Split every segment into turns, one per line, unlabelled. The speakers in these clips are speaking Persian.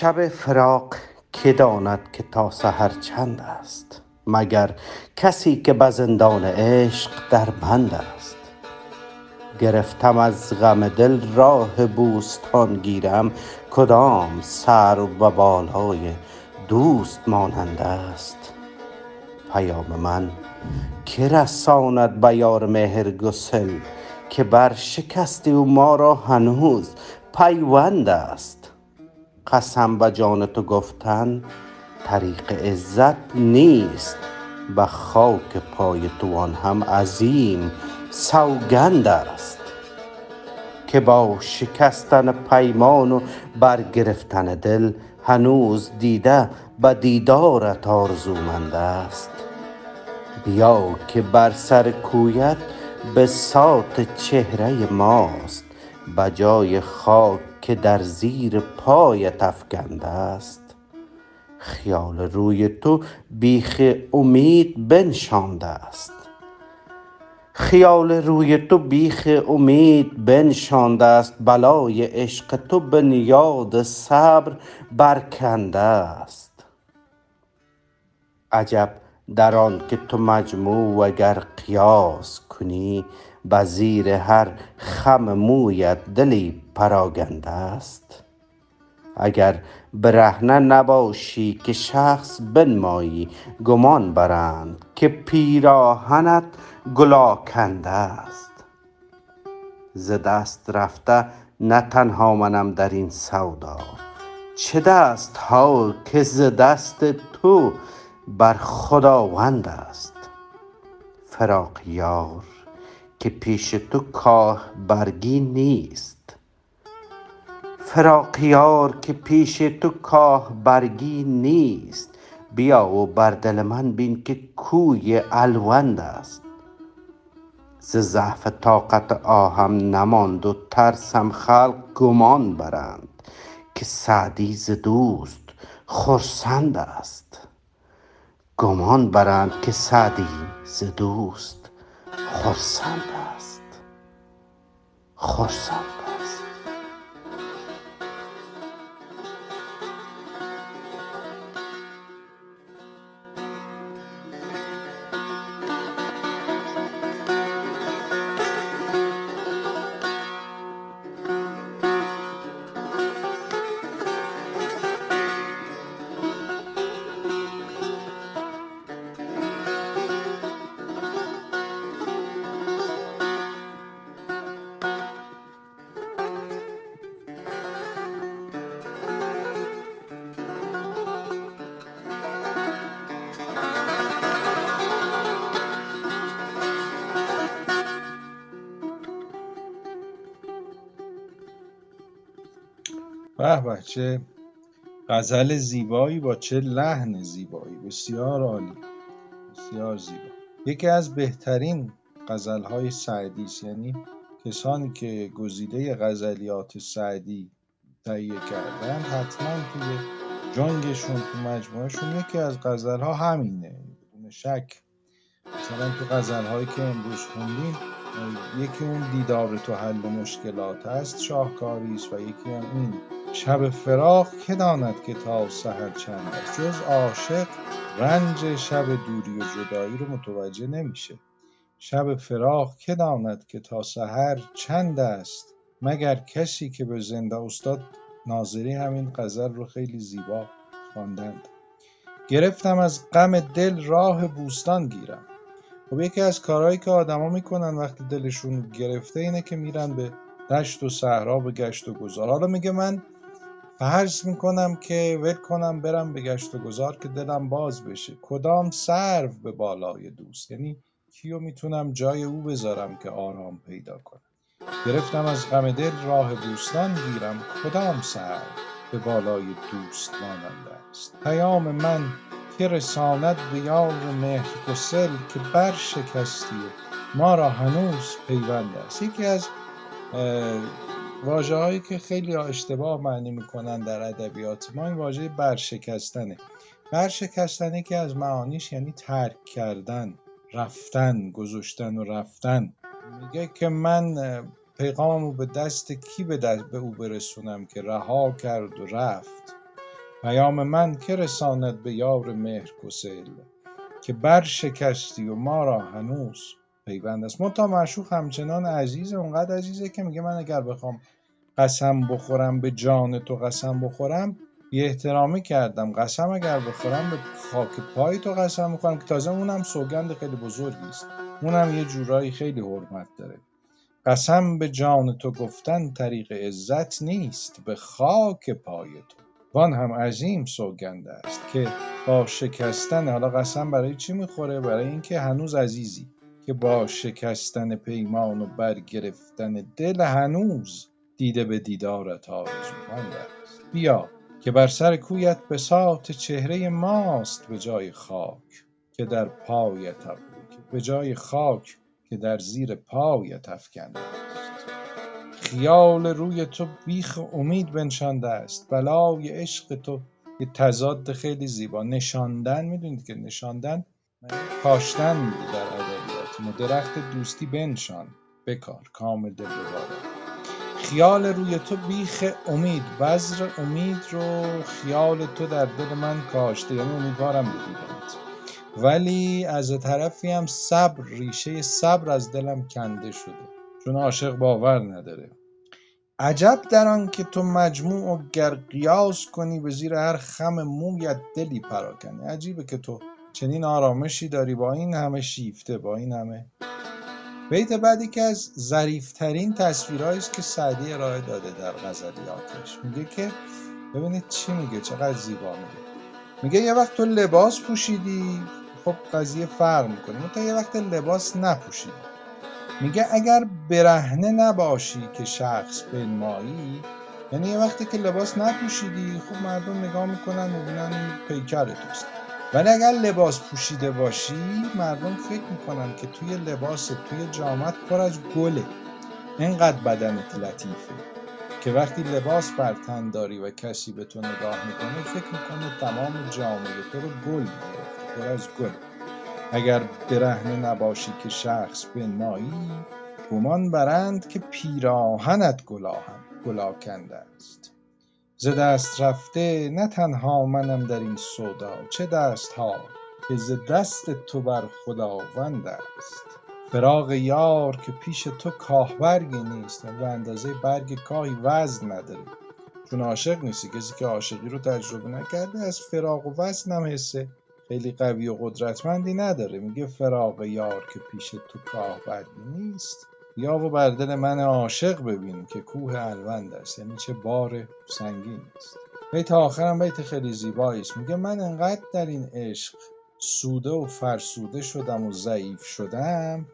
شب فراق که داند که تا سحر چند است؟ مگر کسی که به زندان عشق در بند است؟ گرفتم از غم دل راه بوستان گیرم کدام سرو به بالای دوست مانند است؟ پیام من که رساند به یار مهرگسل که بر شکست او ما را هنوز پیوند است؟ قسم به جان تو گفتن طریق عزت نیست. به خاک پای تو آن هم عظیم سوگند است. که با شکستن پیمان و برگرفتن دل هنوز دیده به دیدارت آرزومند است. بیا که بر سر کویت بساط چهره ماست. به جای خاک که در زیر پایت افکنده است. خیال روی تو بیخ امید بنشانده است. خیال روی تو بیخ امید بنشانده است. بلای عشق تو بنیاد صبر برکنده است. عجب در آنک تو مجموع اگر قیاس کنی به زیر هر خم مویت دلی پراگنده است. اگر برهنه نباشی که شخص بنمایی گمان برند که پیراهنت گل آکنده است. ز دست رفته نه تنها منم در این سودا چه دست ها که ز دست تو بر خداوند است. فراق یار که پیش تو کاه برگی نیست. فراق یار که پیش تو کاه برگی نیست. بیا و بر دل من بین که کوی الوند است. ز ضعف طاقت آهم نماند و ترسم خلق گمان برند که سعدی ز دوست خرسند است. گمان برند که سعدی ز دوست. خرسند است. خرسند
به به چه غزل زیبایی با چه لحن زیبایی. بسیار عالی بسیار زیبا. یکی از بهترین های سعدی است. یعنی کسانی که گزیده غزلیات سعدی تهیه کردن حتما توی جنگشون تو مجموعهشون یکی از ها همینه. بدون شک. مثلا تو هایی که امروز خوندیم یکی اون دیدار تو حل مشکلات است شاهکاری است و یکی هم این شب فراق که داند که تا سحر چند است؟ جز عاشق رنج شب دوری و جدایی رو متوجه نمیشه. شب فراق که داند که تا سحر چند است؟ مگر کسی که به زنده استاد ناظری همین غزل رو خیلی زیبا خواندند. گرفتم از غم دل راه بوستان گیرم. خب یکی از کارهایی که آدما می‌کنن وقتی دلشون گرفته اینه که میرن به دشت و صحرا به گشت و گذار. حالا میگه من فرض می‌کنم که ول کنم برم به گشت و گذار که دلم باز بشه. کدام سرو به بالای دوست؟ یعنی کیو می‌تونم جای او بذارم که آرام پیدا کنم؟ گرفتم از غم دل راه بوستان گیرم کدام سرو به بالای دوست ماننده است. پیام من که رساند به یار مهر گسل که بر شکستی ما را هنوز پیوند است. یکی از هایی که خیلی اشتباه معنی می‌کنن در ادبیات ما این واژه برشکستنه. برشکستن که از معانیش یعنی ترک کردن رفتن گذاشتن و رفتن. میگه که من پیغاممو به دست کی به, دست به او برسونم که رها کرد و رفت؟ پیام من که رساند به یار مهر گسل که بر شکستی و ما را هنوز پیوند است. تا معشوق همچنان عزیزه اونقدر عزیزه که میگه من اگر بخوام قسم بخورم به جان تو قسم بخورم بی احترامی کردم. قسم اگر بخورم به خاک پای تو قسم می‌خورم که تازه اونم سوگند خیلی بزرگی است اونم یه جورایی خیلی حرمت داره. قسم به جان تو گفتن طریق عزت نیست به خاک پای تو. وان هم عظیم سوگند است که با شکستن حالا قسم برای چی می‌خوره؟ برای اینکه هنوز عزیزی. که با شکستن پیمان و برگرفتن دل هنوز دیده به دیدارت آرزومند است. بیا که بر سر کویت بساط چهره ماست به جای خاک که در پایت به جای خاک که در زیر پایت افکنده است. خیال روی تو بیخ امید بنشانده است. بلای عشق تو یه تضاد خیلی زیبا. نشاندن می‌دونید که نشاندن کاشتن در ادبیات درخت دوستی بنشان بکار کامل دل خیال روی تو بیخ امید بذر امید رو خیال تو در دل من کاشته یعنی امیدوارم ببینمت ولی از طرفی هم صبر ریشه صبر از دلم کنده شده. چون عاشق باور نداره. عجب در آن که تو مجموع و گر قیاس کنی به زیر هر خم مویت دلی پراکنی. عجیبه که تو چنین آرامشی داری با این همه شیفته با این همه. بیت بعدی که از ظریفترین تصویرهایی است که سعدی ارائه داده در غزلیاتش میگه که ببینید چی میگه چقدر زیبا میگه. میگه یه وقت تو لباس پوشیدی خب قضیه فرق می‌کنه تا یه وقت لباس نپوشیدی. میگه اگر برهنه نباشی که شخص بنمایی یعنی یه وقتی که لباس نپوشیدی خب مردم نگاه می‌کنن می‌بینن پیکر توست. ولی اگر لباس پوشیده باشی مردم فکر می‌کنن که توی لباس توی جامعت پر از گله. اینقدر بدنت لطیفه که وقتی لباس بر تن داری و کسی به تو نگاه می‌کنه فکر می‌کنه تمام جامعه تو رو گل گرفته پر از گل. اگر برهنه نباشی که شخص بنمایی گمان برند که پیراهنت گلاهن گلاکنده است. ز دست رفته نه تنها منم در این سودا چه دست ها که ز دست تو بر خداوند است. فراق یار که پیش تو کاهبرگی نیست و اندازه برگ کاهی وزن نداره. چون عاشق نیستی کسی که عاشقی رو تجربه نکرده از فراق و وزن هم حسه. خیلی قوی و قدرتمندی نداره. میگه فراق یار که پیش تو کاهبرگی نیست. یا و بر دل من عاشق ببین که کوه الوند است یعنی چه بار سنگین است. بیت آخرم بیت خیلی زیبایی است. میگه من انقدر در این عشق سوده و فرسوده شدم و ضعیف شدم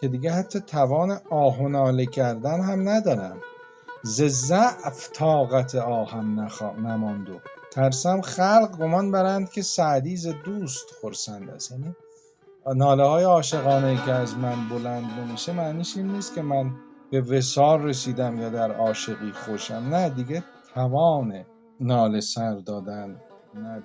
که دیگه حتی توان آه و ناله کردن هم ندارم. ز ضعف طاقت آهم نماند و ترسم خلق گمان برند که سعدی ز دوست خرسند است. یعنی ناله های عاشقانه که از من بلند نمیشه معنیش این نیست که من به وسال رسیدم یا در عاشقی خوشم. نه دیگه توان ناله سر دادن نه.